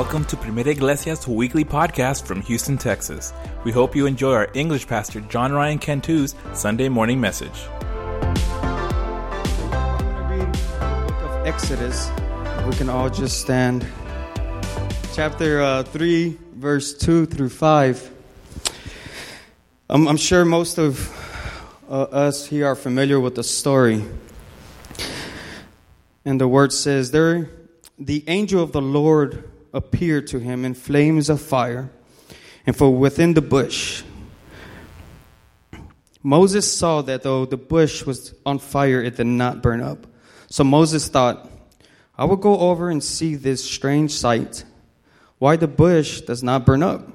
Welcome to Primera Iglesia's weekly podcast from Houston, Texas. We hope you enjoy our English pastor John Ryan Cantu's Sunday morning message. of Exodus. We can all just stand. Chapter uh, 3, verse 2 through 5. I'm, I'm sure most of uh, us here are familiar with the story. And the word says, There the angel of the Lord appeared to him in flames of fire, and from within the bush. Moses saw that though the bush was on fire, it did not burn up. So Moses thought, I will go over and see this strange sight, why the bush does not burn up.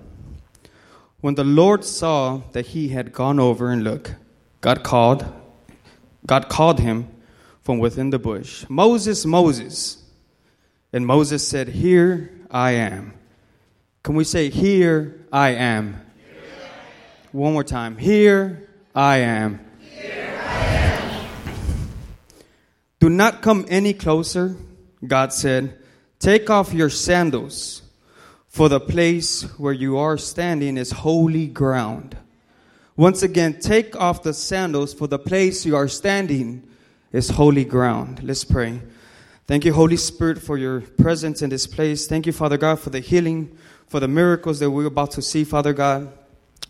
When the Lord saw that he had gone over and looked, God called, God called him from within the bush, Moses, Moses. And Moses said, Here I am. Can we say, Here I am? One more time. Here I am. Do not come any closer, God said. Take off your sandals, for the place where you are standing is holy ground. Once again, take off the sandals, for the place you are standing is holy ground. Let's pray. Thank you, Holy Spirit, for your presence in this place. Thank you, Father God, for the healing, for the miracles that we're about to see, Father God,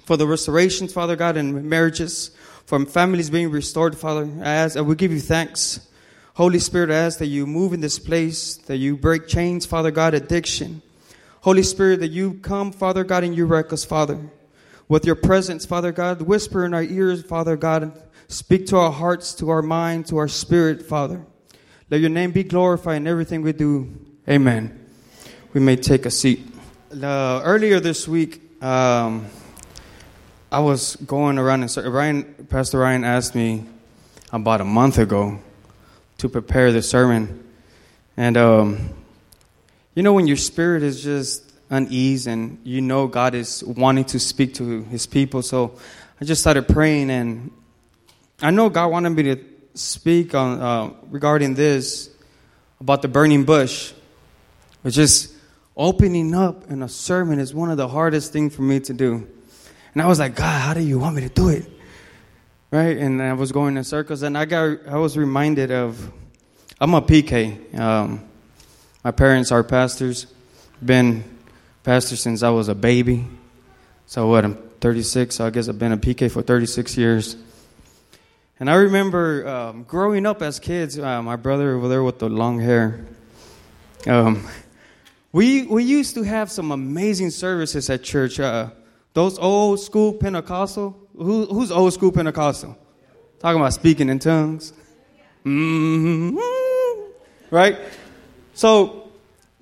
for the restorations, Father God, in marriages, for families being restored, Father. I ask, and we give you thanks. Holy Spirit, I ask that you move in this place, that you break chains, Father God, addiction. Holy Spirit, that you come, Father God, and you wreck us, Father. With your presence, Father God, whisper in our ears, Father God, speak to our hearts, to our mind, to our spirit, Father. Let your name be glorified in everything we do. Amen. We may take a seat. Uh, earlier this week, um, I was going around and so Ryan, Pastor Ryan asked me about a month ago to prepare the sermon, and um, you know when your spirit is just unease and you know God is wanting to speak to His people, so I just started praying, and I know God wanted me to speak on uh, regarding this about the burning bush, which is opening up in a sermon is one of the hardest things for me to do. And I was like, God, how do you want me to do it? Right? And I was going in circles, and I got I was reminded of I'm a PK. Um, my parents are pastors. Been pastor since I was a baby. So what? I'm 36. So I guess I've been a PK for 36 years. And I remember um, growing up as kids. Uh, my brother over there with the long hair. Um, we we used to have some amazing services at church. Uh, those old school Pentecostal. Who, who's old school Pentecostal? Talking about speaking in tongues. Mm-hmm. Right? So,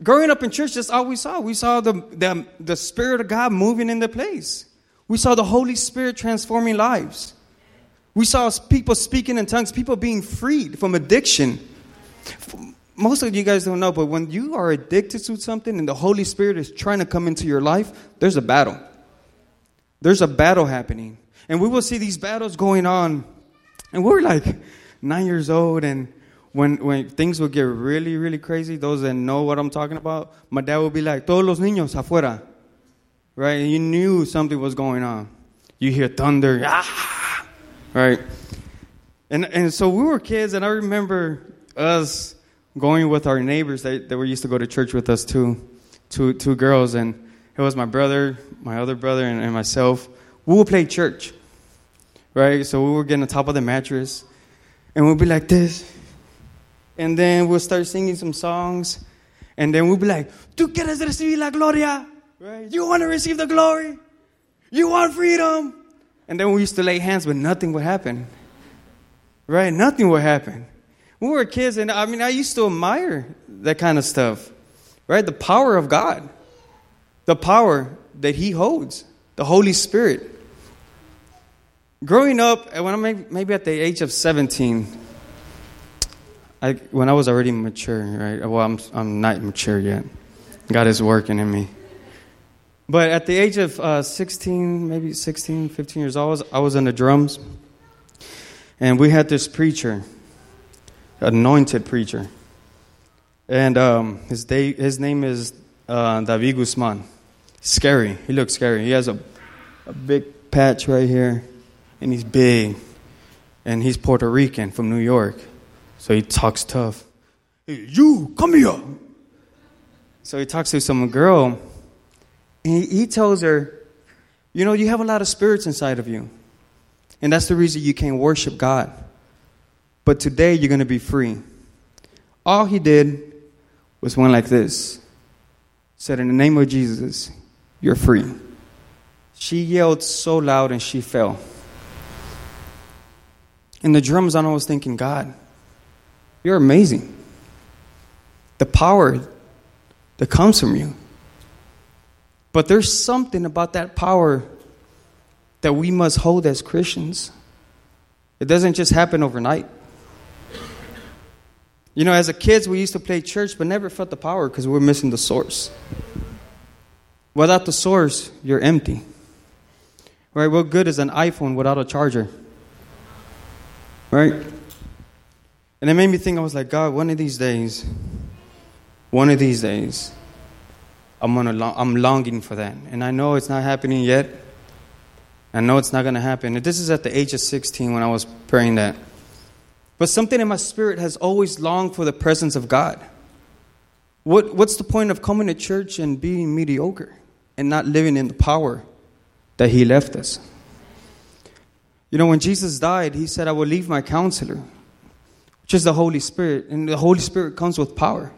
growing up in church, that's all we saw. We saw the, the, the Spirit of God moving in the place. We saw the Holy Spirit transforming lives. We saw people speaking in tongues, people being freed from addiction. Most of you guys don't know, but when you are addicted to something and the Holy Spirit is trying to come into your life, there's a battle. There's a battle happening. And we will see these battles going on. And we're like nine years old, and when, when things would get really, really crazy, those that know what I'm talking about, my dad would be like, Todos los niños afuera. Right? And you knew something was going on. You hear thunder, ah! Right? And, and so we were kids, and I remember us going with our neighbors that, that were used to go to church with us too, two, two girls, and it was my brother, my other brother, and, and myself. We would play church, right? So we would get on top of the mattress, and we'd be like this, and then we'll start singing some songs, and then we'll be like, "Tú quieres recibir la gloria?" Right? You want to receive the glory? You want freedom? And then we used to lay hands, but nothing would happen. Right? Nothing would happen. We were kids, and I mean, I used to admire that kind of stuff. Right? The power of God, the power that He holds, the Holy Spirit. Growing up, when I'm maybe at the age of 17, I, when I was already mature, right? Well, I'm, I'm not mature yet. God is working in me. But at the age of uh, 16, maybe 16, 15 years old, I was, I was in the drums. And we had this preacher, anointed preacher. And um, his, day, his name is uh, David Guzman. Scary. He looks scary. He has a, a big patch right here, and he's big. And he's Puerto Rican from New York. So he talks tough. Hey, you, come here. So he talks to some girl, and he, he tells her, You know, you have a lot of spirits inside of you. And that's the reason you can't worship God. But today you're going to be free. All he did was went like this said, In the name of Jesus, you're free. She yelled so loud and she fell. In the drums, I was thinking, God, you're amazing. The power that comes from you. But there's something about that power that we must hold as Christians. It doesn't just happen overnight. You know, as a kids, we used to play church, but never felt the power because we were missing the source. Without the source, you're empty. Right? What good is an iPhone without a charger? Right? And it made me think, I was like, God, one of these days, one of these days, I'm, long, I'm longing for that. And I know it's not happening yet. I know it's not going to happen. And this is at the age of 16 when I was praying that. But something in my spirit has always longed for the presence of God. What, what's the point of coming to church and being mediocre and not living in the power that He left us? You know, when Jesus died, He said, I will leave my counselor, which is the Holy Spirit. And the Holy Spirit comes with power,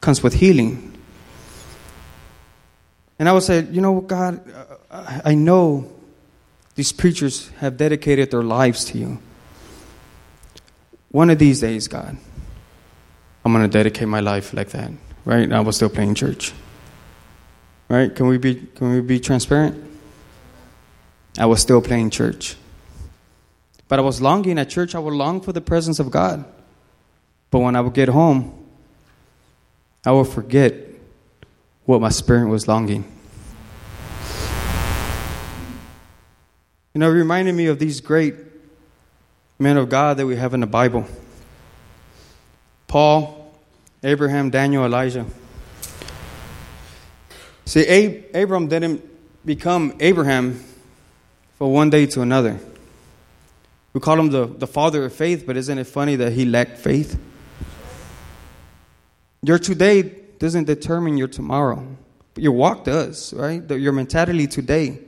comes with healing. And I would say, you know, God, I know these preachers have dedicated their lives to you. One of these days, God, I'm going to dedicate my life like that. Right? And I was still playing church. Right? Can we be can we be transparent? I was still playing church. But I was longing at church, I would long for the presence of God. But when I would get home, I would forget what my spirit was longing. You know, it reminded me of these great men of God that we have in the Bible Paul, Abraham, Daniel, Elijah. See, Ab- Abram didn't become Abraham from one day to another. We call him the, the father of faith, but isn't it funny that he lacked faith? Your today doesn't determine your tomorrow, but your walk does, right? Your mentality today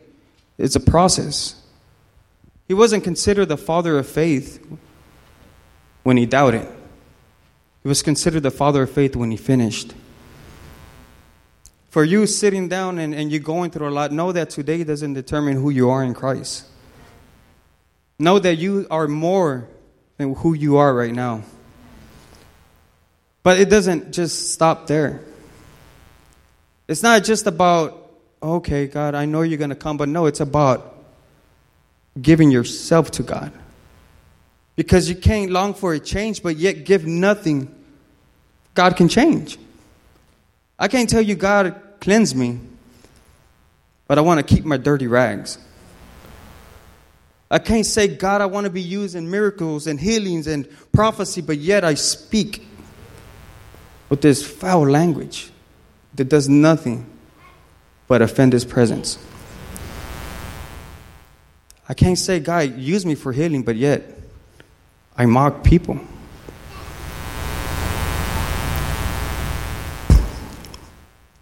is a process. He wasn't considered the father of faith when he doubted. He was considered the father of faith when he finished. For you sitting down and, and you going through a lot, know that today doesn't determine who you are in Christ. Know that you are more than who you are right now. But it doesn't just stop there. It's not just about, okay, God, I know you're going to come, but no, it's about giving yourself to God. Because you can't long for a change, but yet give nothing. God can change. I can't tell you, God, cleanse me, but I want to keep my dirty rags. I can't say, God, I want to be used in miracles and healings and prophecy, but yet I speak with this foul language that does nothing but offend His presence. I can't say, God, use me for healing, but yet I mock people.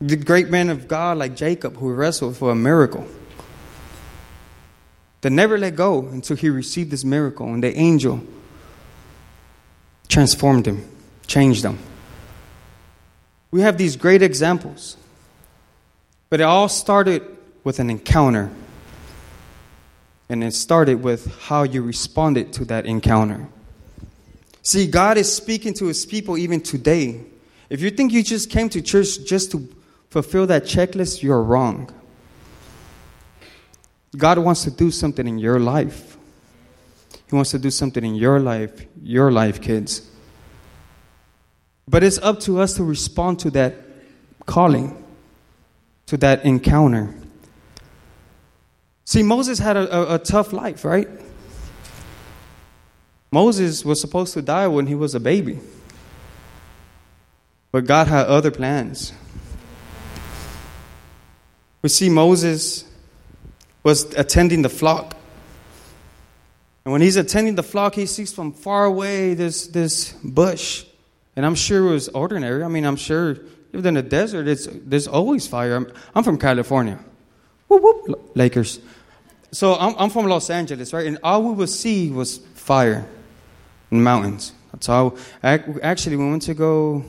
The great man of God like Jacob who wrestled for a miracle that never let go until he received this miracle and the angel transformed him, changed him. We have these great examples, but it all started with an encounter and it started with how you responded to that encounter. See, God is speaking to his people even today. If you think you just came to church just to fulfill that checklist, you're wrong. God wants to do something in your life. He wants to do something in your life, your life, kids. But it's up to us to respond to that calling, to that encounter. See, Moses had a, a, a, tough life, right? Moses was supposed to die when he was a baby. But God had other plans. we see Moses was attending the flock. And when he's attending the flock, he sees from far away this, this bush. And I'm sure it was ordinary. I mean, I'm sure even in the desert, it's, there's always fire. I'm, I'm from California. Whoop, whoop, Lakers. So I'm, I'm from Los Angeles, right? And all we would see was fire and mountains. That's all. Actually, we went to go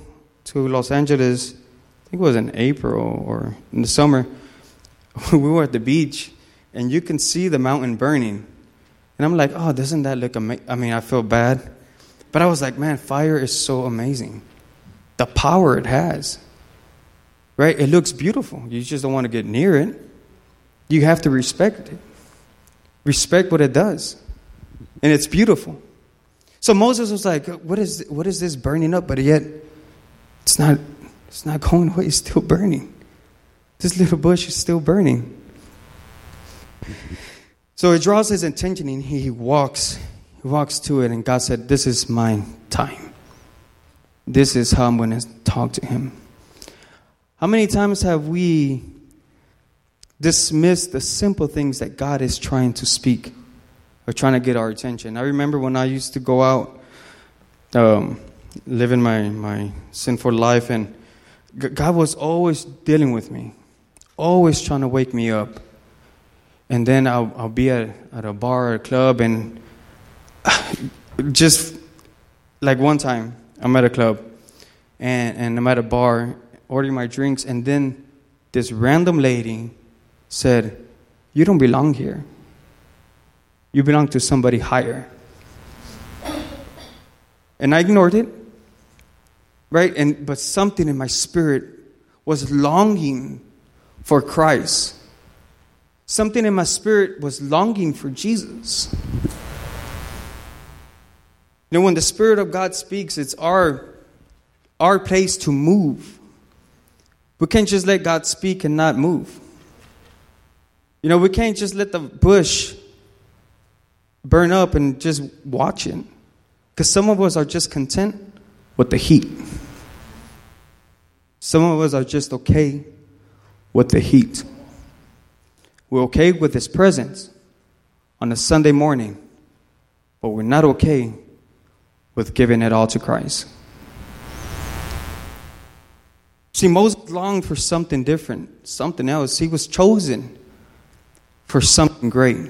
to Los Angeles, I think it was in April or in the summer. we were at the beach, and you can see the mountain burning. And I'm like, oh, doesn't that look amazing? I mean, I feel bad. But I was like, man, fire is so amazing. The power it has. Right? It looks beautiful. You just don't want to get near it. You have to respect it. Respect what it does. And it's beautiful. So Moses was like, what is, what is this burning up? But yet, it's not, it's not going away. It's still burning. This little bush is still burning. So it draws his attention and he walks, walks to it, and God said, This is my time. This is how I'm going to talk to him. How many times have we dismissed the simple things that God is trying to speak or trying to get our attention? I remember when I used to go out, um, living my, my sinful life, and God was always dealing with me, always trying to wake me up. And then I'll, I'll be at, at a bar or a club, and just like one time, I'm at a club and, and I'm at a bar, ordering my drinks, and then this random lady said, You don't belong here. You belong to somebody higher. And I ignored it. Right? And but something in my spirit was longing for Christ. Something in my spirit was longing for Jesus. You know, when the Spirit of God speaks, it's our, our place to move. We can't just let God speak and not move. You know, we can't just let the bush burn up and just watch it. Because some of us are just content with the heat. Some of us are just okay with the heat. We're okay with His presence on a Sunday morning, but we're not okay with giving it all to Christ. See, Moses longed for something different, something else. He was chosen for something great.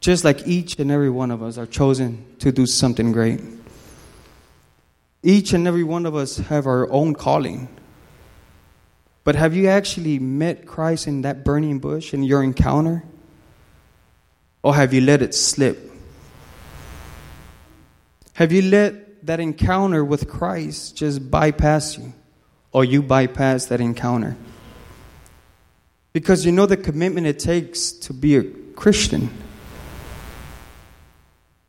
Just like each and every one of us are chosen to do something great. Each and every one of us have our own calling. But have you actually met Christ in that burning bush in your encounter? Or have you let it slip? Have you let that encounter with Christ just bypass you? or you bypass that encounter. Because you know the commitment it takes to be a Christian,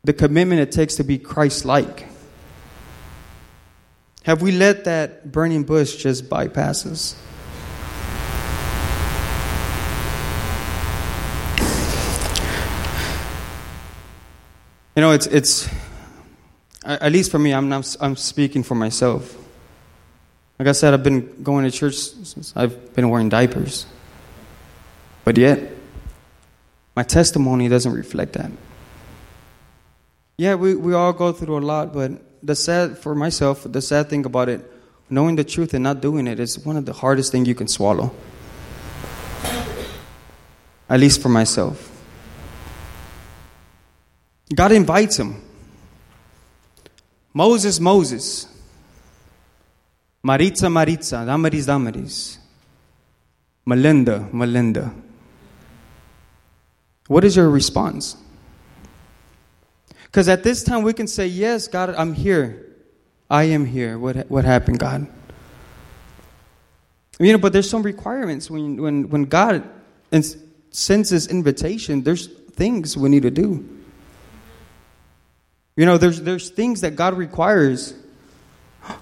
the commitment it takes to be Christ like. Have we let that burning bush just bypass us? You know, it's, it's at least for me, I'm, not, I'm speaking for myself. Like I said, I've been going to church since I've been wearing diapers. But yet, my testimony doesn't reflect that. Yeah, we, we all go through a lot, but the sad, for myself, the sad thing about it, knowing the truth and not doing it is one of the hardest things you can swallow. At least for myself. God invites him. Moses, Moses. Maritza, Maritza, Damaris, Damaris. Melinda, Melinda. What is your response? Because at this time we can say, Yes, God, I'm here. I am here. What, what happened, God? You know, but there's some requirements when, when, when God sends this invitation, there's things we need to do. You know, there's, there's things that God requires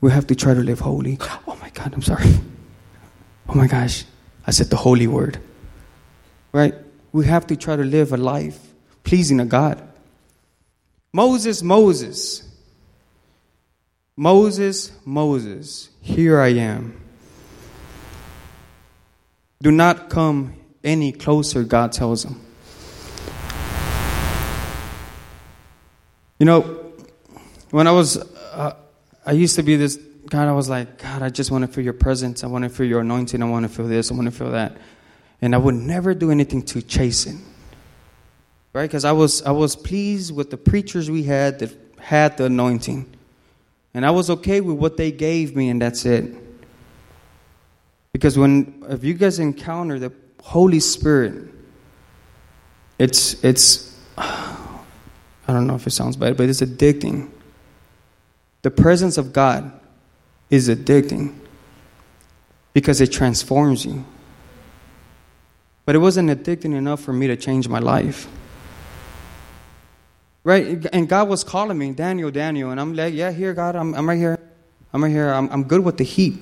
we have to try to live holy. Oh my God, I'm sorry. Oh my gosh, I said the holy word. Right? We have to try to live a life pleasing to God. Moses, Moses. Moses, Moses, here I am. Do not come any closer, God tells him. You know, when I was, uh, I used to be this God, I was like, God, I just want to feel your presence. I want to feel your anointing. I want to feel this. I want to feel that. And I would never do anything to chase it. Right? Because I was, I was pleased with the preachers we had that had the anointing. And I was okay with what they gave me, and that's it. Because when, if you guys encounter the Holy Spirit, it's, it's, don't know if it sounds bad, but it's addicting. The presence of God is addicting because it transforms you. But it wasn't addicting enough for me to change my life. Right? And God was calling me, Daniel, Daniel. And I'm like, yeah, here, God, I'm, I'm right here. I'm right here. I'm, I'm good with the heat.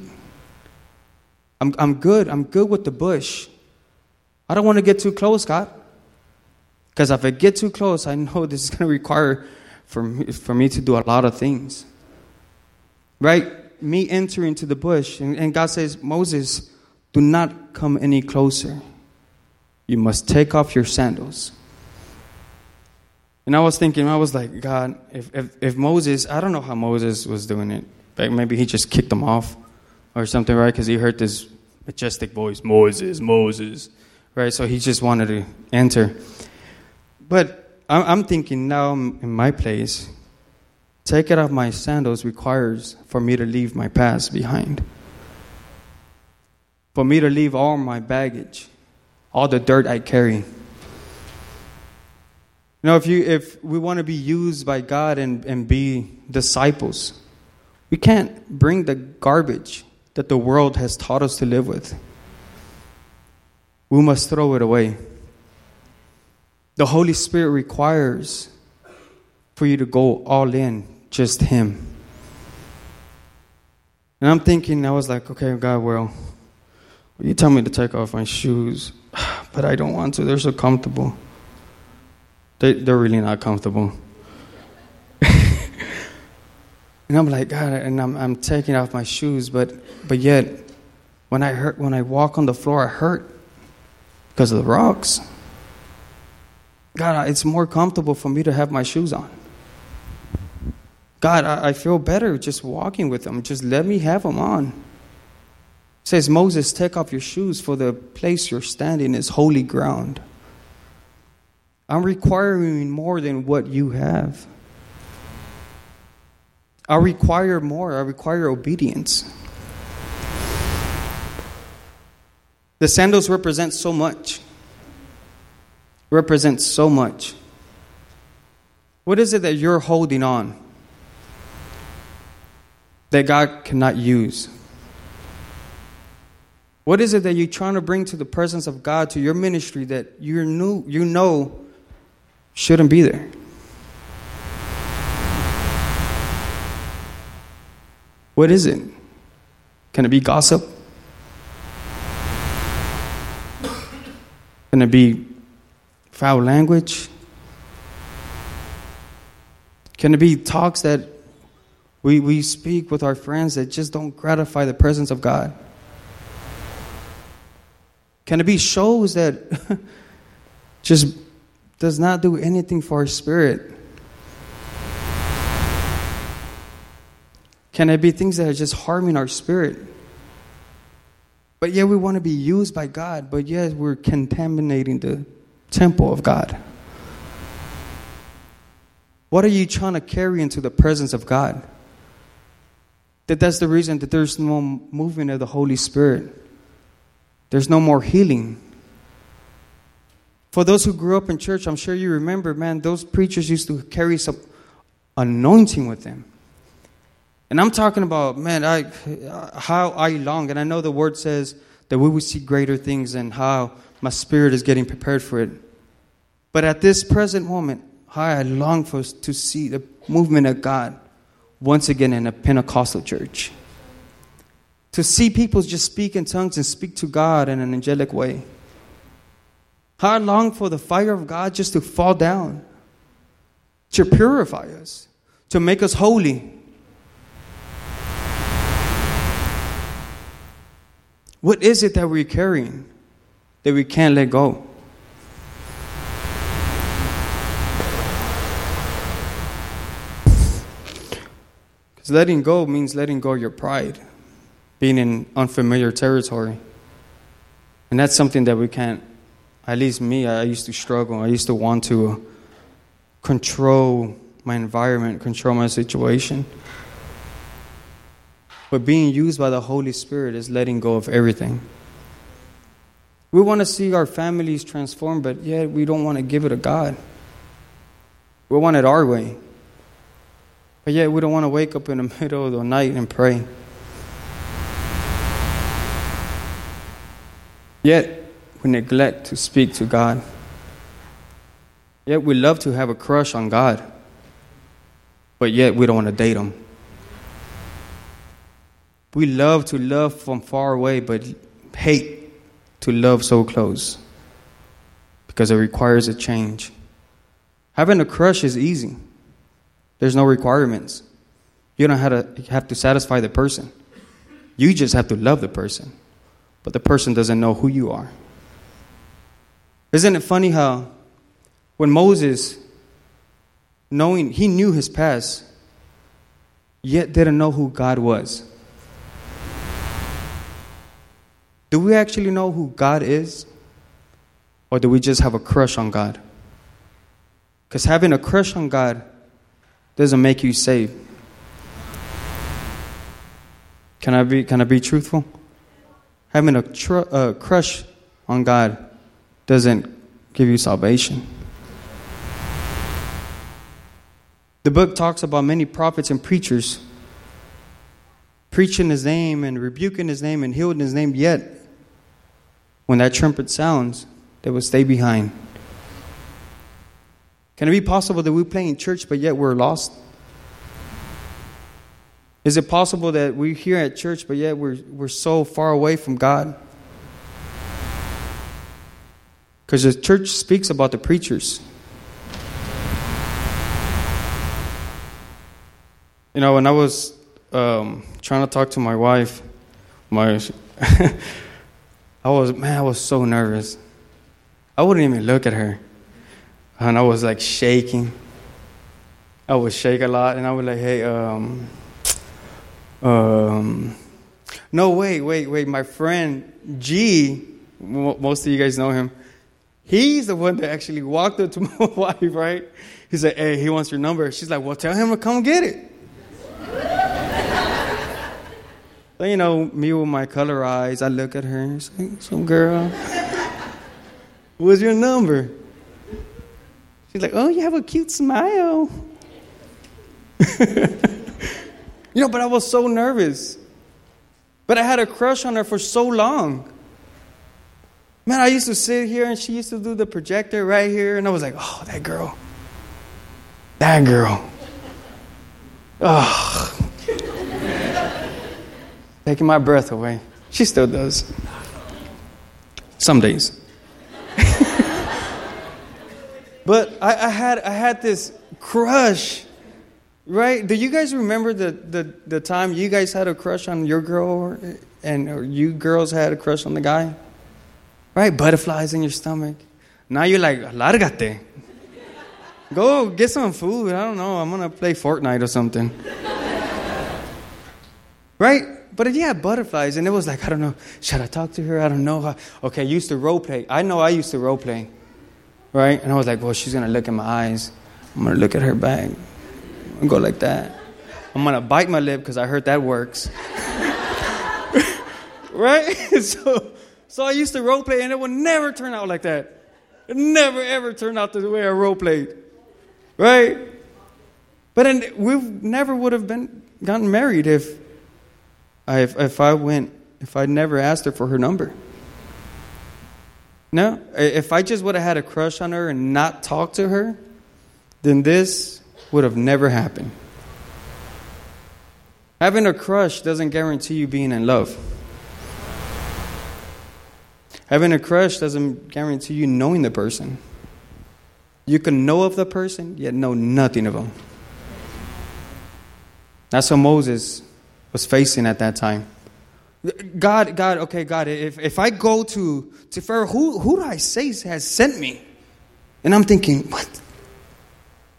I'm, I'm good. I'm good with the bush. I don't want to get too close, God. Because if I get too close, I know this is going to require for me, for me to do a lot of things. Right? me enter into the bush. And, and God says, Moses, do not come any closer. You must take off your sandals. And I was thinking, I was like, God, if, if, if Moses, I don't know how Moses was doing it. Like maybe he just kicked them off or something, right? Because he heard this majestic voice, Moses, Moses, right? So he just wanted to enter. But I'm thinking now in my place, Taking off my sandals requires for me to leave my past behind. For me to leave all my baggage, all the dirt I carry. You know, if, you, if we want to be used by God and, and be disciples, we can't bring the garbage that the world has taught us to live with. We must throw it away. The Holy Spirit requires for you to go all in just Him. And I'm thinking, I was like, okay, God, well, you tell me to take off my shoes, but I don't want to. They're so comfortable. They, they're really not comfortable. and I'm like, God, and I'm, I'm taking off my shoes, but, but yet, when I, hurt, when I walk on the floor, I hurt because of the rocks. God, it's more comfortable for me to have my shoes on. God, I, feel better just walking with them. Just let me have them on. It says, Moses, take off your shoes, for the place you're standing is holy ground. I'm requiring more than what you have. I require more. I require obedience. The sandals represent so much. Represent so much. What is it that you're holding on? that God cannot use? What is it that you're trying to bring to the presence of God to your ministry that you you know shouldn't be there? What is it? Can it be gossip? Can it be foul language? Can it be talks that we, we speak with our friends that just don't gratify the presence of God? Can it be shows that just does not do anything for our spirit? Can it be things that are just harming our spirit? But yet we want to be used by God, but yet we're contaminating the temple of God. What are you trying to carry into the presence of God? that that's the reason that there's no movement of the Holy Spirit. There's no more healing. For those who grew up in church, I'm sure you remember, man, those preachers used to carry some anointing with them. And I'm talking about, man, I, how I long, and I know the word says that we will see greater things and how my spirit is getting prepared for it. But at this present moment, how I long for to see the movement of God once again in a Pentecostal church. To see people just speak in tongues and speak to God in an angelic way. How I long for the fire of God just to fall down, to purify us, to make us holy. What is it that we're carrying? That we can't let go. Because letting go means letting go your pride, being in unfamiliar territory. And that's something that we can't, at least me, I used to struggle. I used to want to control my environment, control my situation. But being used by the Holy Spirit is letting go of everything. We want to see our families transformed, but yet we don't want to give it to God. We want it our way. But yet we don't want to wake up in the middle of the night and pray. Yet we neglect to speak to God. Yet we love to have a crush on God. But yet we don't want to date Him. We love to love from far away, but hate to love so close because it requires a change. Having a crush is easy. There's no requirements. You don't have to, have to satisfy the person. You just have to love the person. But the person doesn't know who you are. Isn't it funny how when Moses, knowing he knew his past, yet didn't know who God was? Do we actually know who God is? Or do we just have a crush on God? Because having a crush on God doesn't make you saved. Can I be, can I be truthful? Having a tr- crush on God doesn't give you salvation. The book talks about many prophets and preachers preaching his name and rebuking his name and healing his name, yet when that trumpet sounds, they will stay behind. Can it be possible that we play in church but yet we're lost? Is it possible that we're here at church but yet we're, we're so far away from God? Because the church speaks about the preachers. You know, when I was um, trying to talk to my wife, my I was man, I was so nervous. I wouldn't even look at her, and I was like shaking. I would shake a lot, and I was like, "Hey, um, um, no, wait, wait, wait. My friend G, most of you guys know him. He's the one that actually walked up to my wife, right? He said, "Hey, he wants your number." She's like, "Well, tell him to come get it." You know, me with my color eyes, I look at her and say, "Some girl, what's your number?" She's like, "Oh, you have a cute smile." you know, but I was so nervous. But I had a crush on her for so long. Man, I used to sit here and she used to do the projector right here, and I was like, oh, that girl. That girl. Oh. Taking my breath away. She still does. Some days. but I, I, had, I had this crush, right? Do you guys remember the, the, the time you guys had a crush on your girl and or you girls had a crush on the guy? Right? Butterflies in your stomach. Now you're like, lárgate. Go get some food. I don't know. I'm going to play Fortnite or something. right? But yeah, butterflies. And it was like, I don't know. Should I talk to her? I don't know. Okay, I used to role play. I know I used to role play. Right? And I was like, well, she's going to look in my eyes. I'm going to look at her back. and go like that. I'm going to bite my lip because I heard that works. right? so so I used to role play, and it would never turn out like that. It never ever turned out the way I role played, right? But then we never would have been gotten married if I if, if I went if I'd never asked her for her number. No, if I just would have had a crush on her and not talked to her, then this would have never happened. Having a crush doesn't guarantee you being in love. Having a crush doesn't guarantee you knowing the person. You can know of the person, yet know nothing of them. That's what Moses was facing at that time. God, God, okay, God, if, if I go to, to Pharaoh, who, who do I say has sent me? And I'm thinking, what?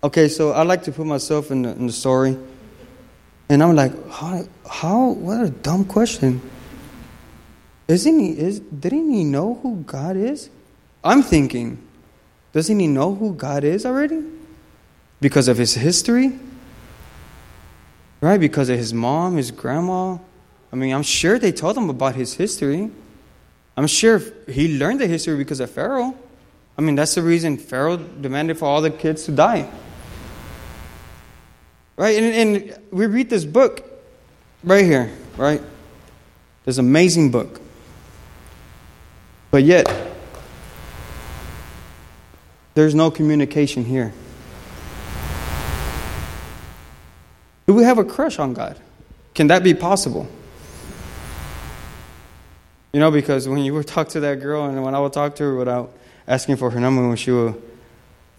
Okay, so I like to put myself in the, in the story. And I'm like, how, how, what a dumb question. Isn't he, is, didn't he know who God is? I'm thinking, doesn't he know who God is already? Because of his history? Right? Because of his mom, his grandma. I mean, I'm sure they told him about his history. I'm sure he learned the history because of Pharaoh. I mean, that's the reason Pharaoh demanded for all the kids to die. Right? And, and we read this book right here, right? This amazing book. But yet, there's no communication here. We have a crush on God? Can that be possible? You know, because when you would talk to that girl, and when I would talk to her without asking for her number, when she would, you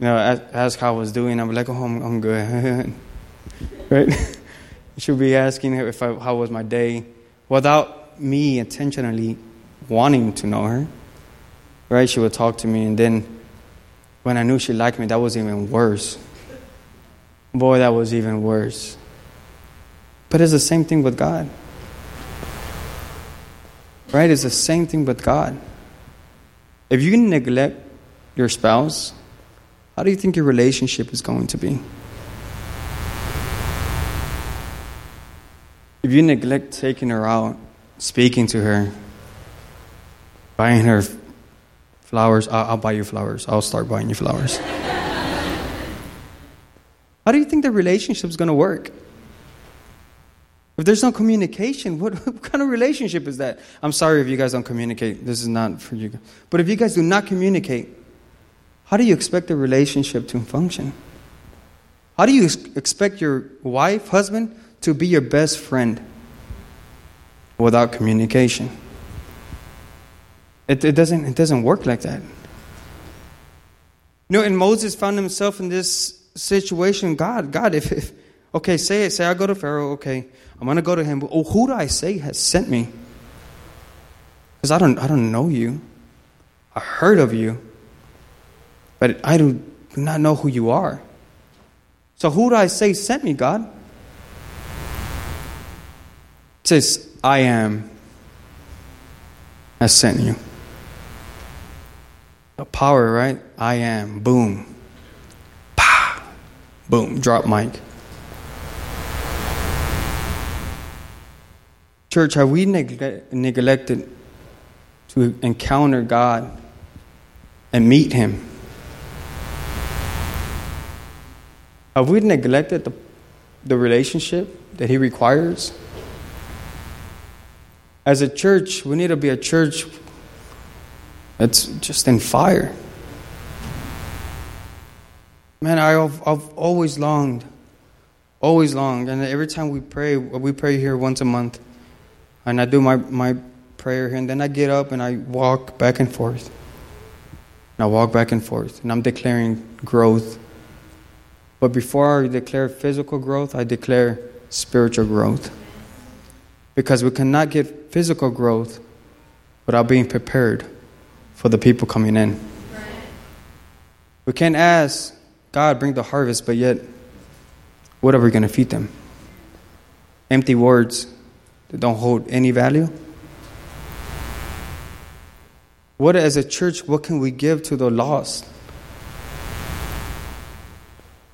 know, ask, how I was doing, I'd be like, "Oh, I'm, I'm good," right? she would be asking if I, how was my day, without me intentionally wanting to know her. Right? She would talk to me, and then when I knew she liked me, that was even worse. Boy, that was even worse. But it's the same thing with God. Right? It's the same thing with God. If you neglect your spouse, how do you think your relationship is going to be? If you neglect taking her out, speaking to her, buying her flowers, I'll, I'll buy you flowers. I'll start buying you flowers. how do you think the relationship is going to work? If there's no communication, what, what, kind of relationship is that? I'm sorry if you guys don't communicate. This is not for you. But if you guys do not communicate, how do you expect the relationship to function? How do you expect your wife, husband, to be your best friend without communication? It, it, doesn't, it doesn't work like that. You know, and Moses found himself in this situation. God, God, if, if okay, say it, say I go to Pharaoh, okay, I'm going to go to him. Oh, who do I say has sent me? Because I don't, I don't know you. I heard of you, but I do, not know who you are. So who do I say sent me, God? It says, I am has sent you. The power, right? I am. Boom. Pa. Boom. Drop mic. Church, have we neglected to encounter God and meet Him? Have we neglected the, the relationship that He requires? As a church, we need to be a church that's just in fire. Man, I've, I've always longed, always longed, and every time we pray, we pray here once a month and I do my, my prayer here, and then I get up and I walk back and forth. And I walk back and forth, and I'm declaring growth. But before I declare physical growth, I declare spiritual growth. Because we cannot get physical growth without being prepared for the people coming in. We can't ask God, bring the harvest, but yet, what are we going to feed them? Empty words that don't hold any value? What, as a church, what can we give to the lost?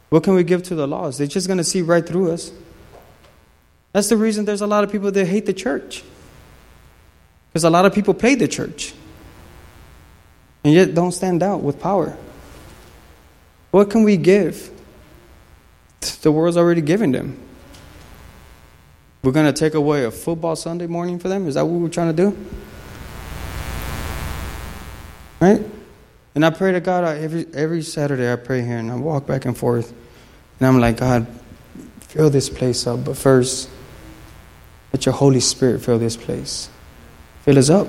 What can we give to the lost? They're just going to see right through us. That's the reason there's a lot of people that hate the church. Because a lot of people play the church and yet don't stand out with power. What can we give? The world's already given them. We're going to take away a football Sunday morning for them? Is that what we're trying to do? Right? And I pray to God every, every Saturday. I pray here and I walk back and forth. And I'm like, God, fill this place up. But first, let your Holy Spirit fill this place. Fill us up.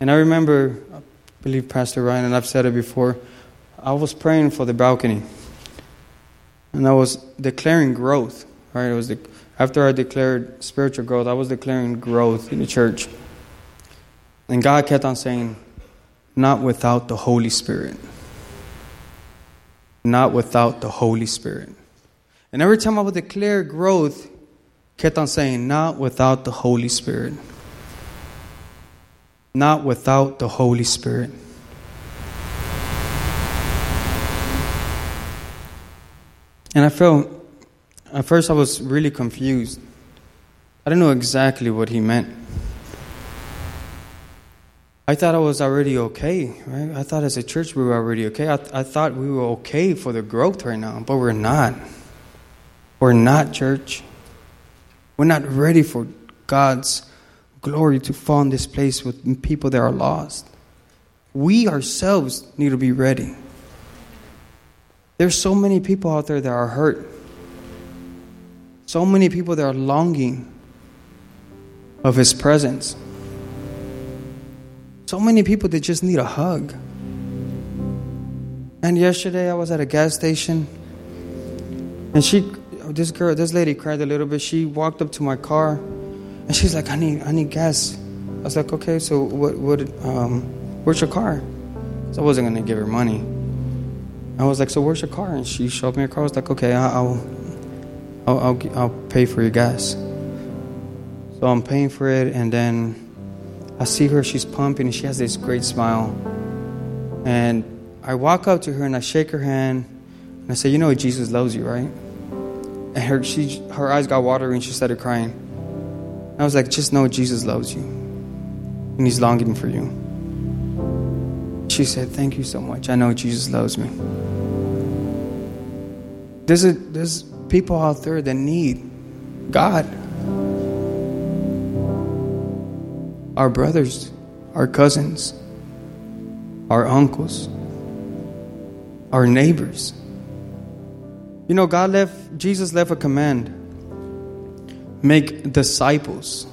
And I remember, I believe Pastor Ryan, and I've said it before, I was praying for the balcony. And I was declaring growth. right? It was the, after I declared spiritual growth, I was declaring growth in the church. And God kept on saying, not without the Holy Spirit. Not without the Holy Spirit. And every time I would declare growth, kept on saying, not without the Holy Spirit. Not without the Holy Spirit. And I felt, at first, I was really confused. I didn't know exactly what he meant. I thought I was already okay, right? I thought as a church we were already okay. I, I thought we were okay for the growth right now, but we're not. We're not, church. We're not ready for God's glory to fall in this place with people that are lost. We ourselves need to be ready. There's so many people out there that are hurt. So many people that are longing of His presence. So many people that just need a hug. And yesterday I was at a gas station and she this girl this lady cried a little bit. She walked up to my car and she's like, I need I need gas. I was like, Okay, so what what um where's your car? So I wasn't gonna give her money. I was like, So where's your car? And she showed me her car. I was like, Okay, I'll I'll I'll, I'll pay for your gas. So I'm paying for it and then I see her, she's pumping, and she has this great smile. And I walk up to her and I shake her hand, and I say, You know Jesus loves you, right? And her, she, her eyes got watery and she started crying. I was like, Just know Jesus loves you, and He's longing for you. She said, Thank you so much. I know Jesus loves me. There's, a, there's people out there that need God. our brothers, our cousins, our uncles, our neighbors. You know, God left, Jesus left a command make disciples.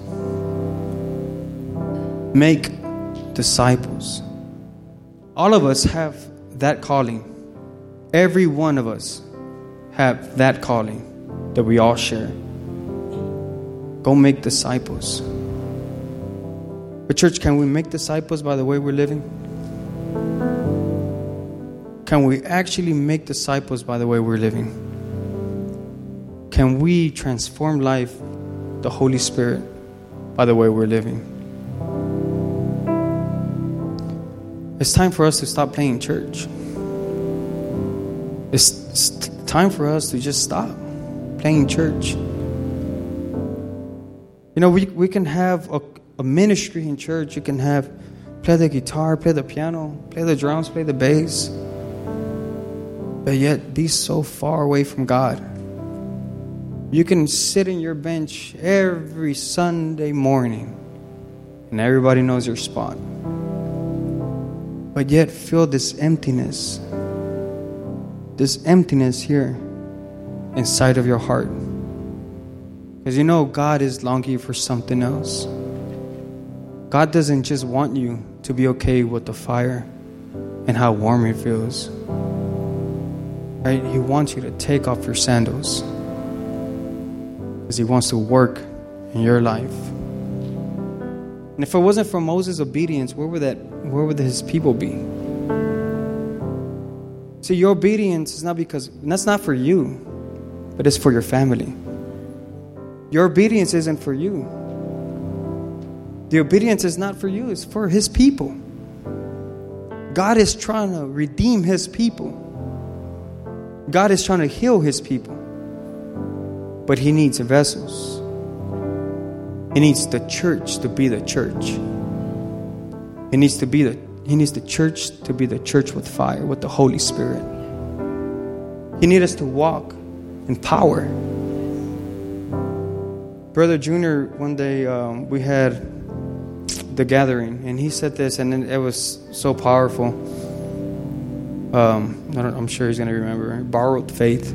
Make disciples. All of us have that calling. Every one of us have that calling that we all share. Go make disciples. But, church, can we make disciples by the way we're living? Can we actually make disciples by the way we're living? Can we transform life, the Holy Spirit, by the way we're living? It's time for us to stop playing church. It's, time for us to just stop playing church. You know, we, we can have a a ministry in church. You can have play the guitar, play the piano, play the drums, play the bass, but yet be so far away from God. You can sit in your bench every Sunday morning and everybody knows your spot. But yet feel this emptiness, this emptiness here inside of your heart. Because you know God is longing for something else. God doesn't just want you to be okay with the fire and how warm it feels. Right? He wants you to take off your sandals because He wants to work in your life. And if it wasn't for Moses' obedience, where would that where would his people be? See, your obedience is not because that's not for you, but it's for your family. Your obedience isn't for you. The obedience is not for you, it's for His people. God is trying to redeem His people, God is trying to heal His people. But He needs vessels. He needs the church to be the church. He needs to be the he needs the church to be the church with fire, with the Holy Spirit. He needs us to walk in power. Brother Junior, one day um, we had the gathering, and he said this, and it was so powerful. Um, I am sure he's going to remember. Borrowed faith.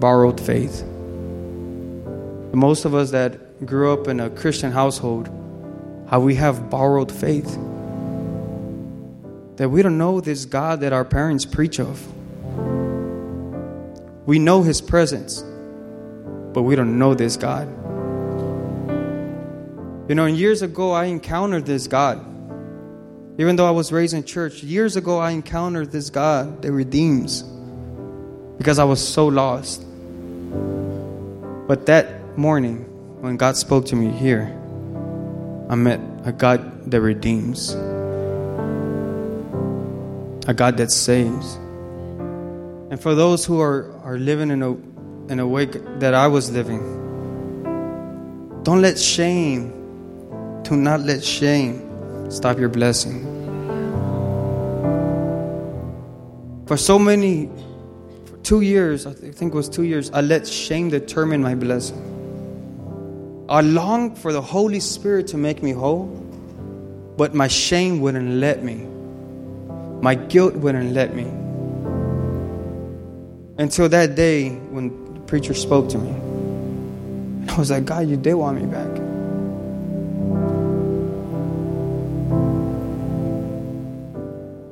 Borrowed faith. Most of us that grew up in a Christian household, how we have borrowed faith. That we don't know this God that our parents preach of. We know His presence, but we don't know this God. You know, years ago, I encountered this God. Even though I was raised in church, years ago, I encountered this God that redeems because I was so lost. But that morning, when God spoke to me here, I met a God that redeems, a God that saves. And for those who are, are living in a, in a way that I was living, don't let shame, do not let shame stop your blessing. For so many, for two years, I think it was two years, I let shame determine my blessing. I longed for the Holy Spirit to make me whole, but my shame wouldn't let me. My guilt wouldn't let me. Until that day when the preacher spoke to me. And I was like, God, you did want me back.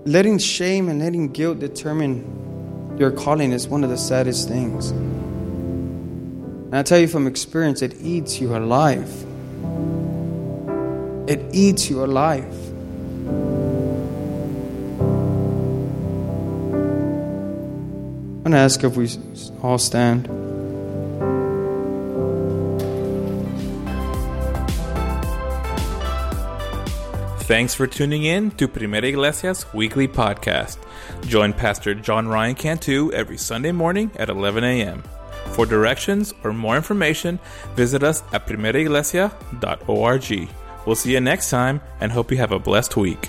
Letting shame and letting guilt determine your calling is one of the saddest things. And I tell you from experience, it eats you alive. It eats you alive. I'm going to ask if we all stand. Thanks for tuning in to Primera Iglesia's weekly podcast. Join Pastor John Ryan Cantu every Sunday morning at 11 a.m. For directions or more information, visit us at primeraiglesia.org. We'll see you next time and hope you have a blessed week.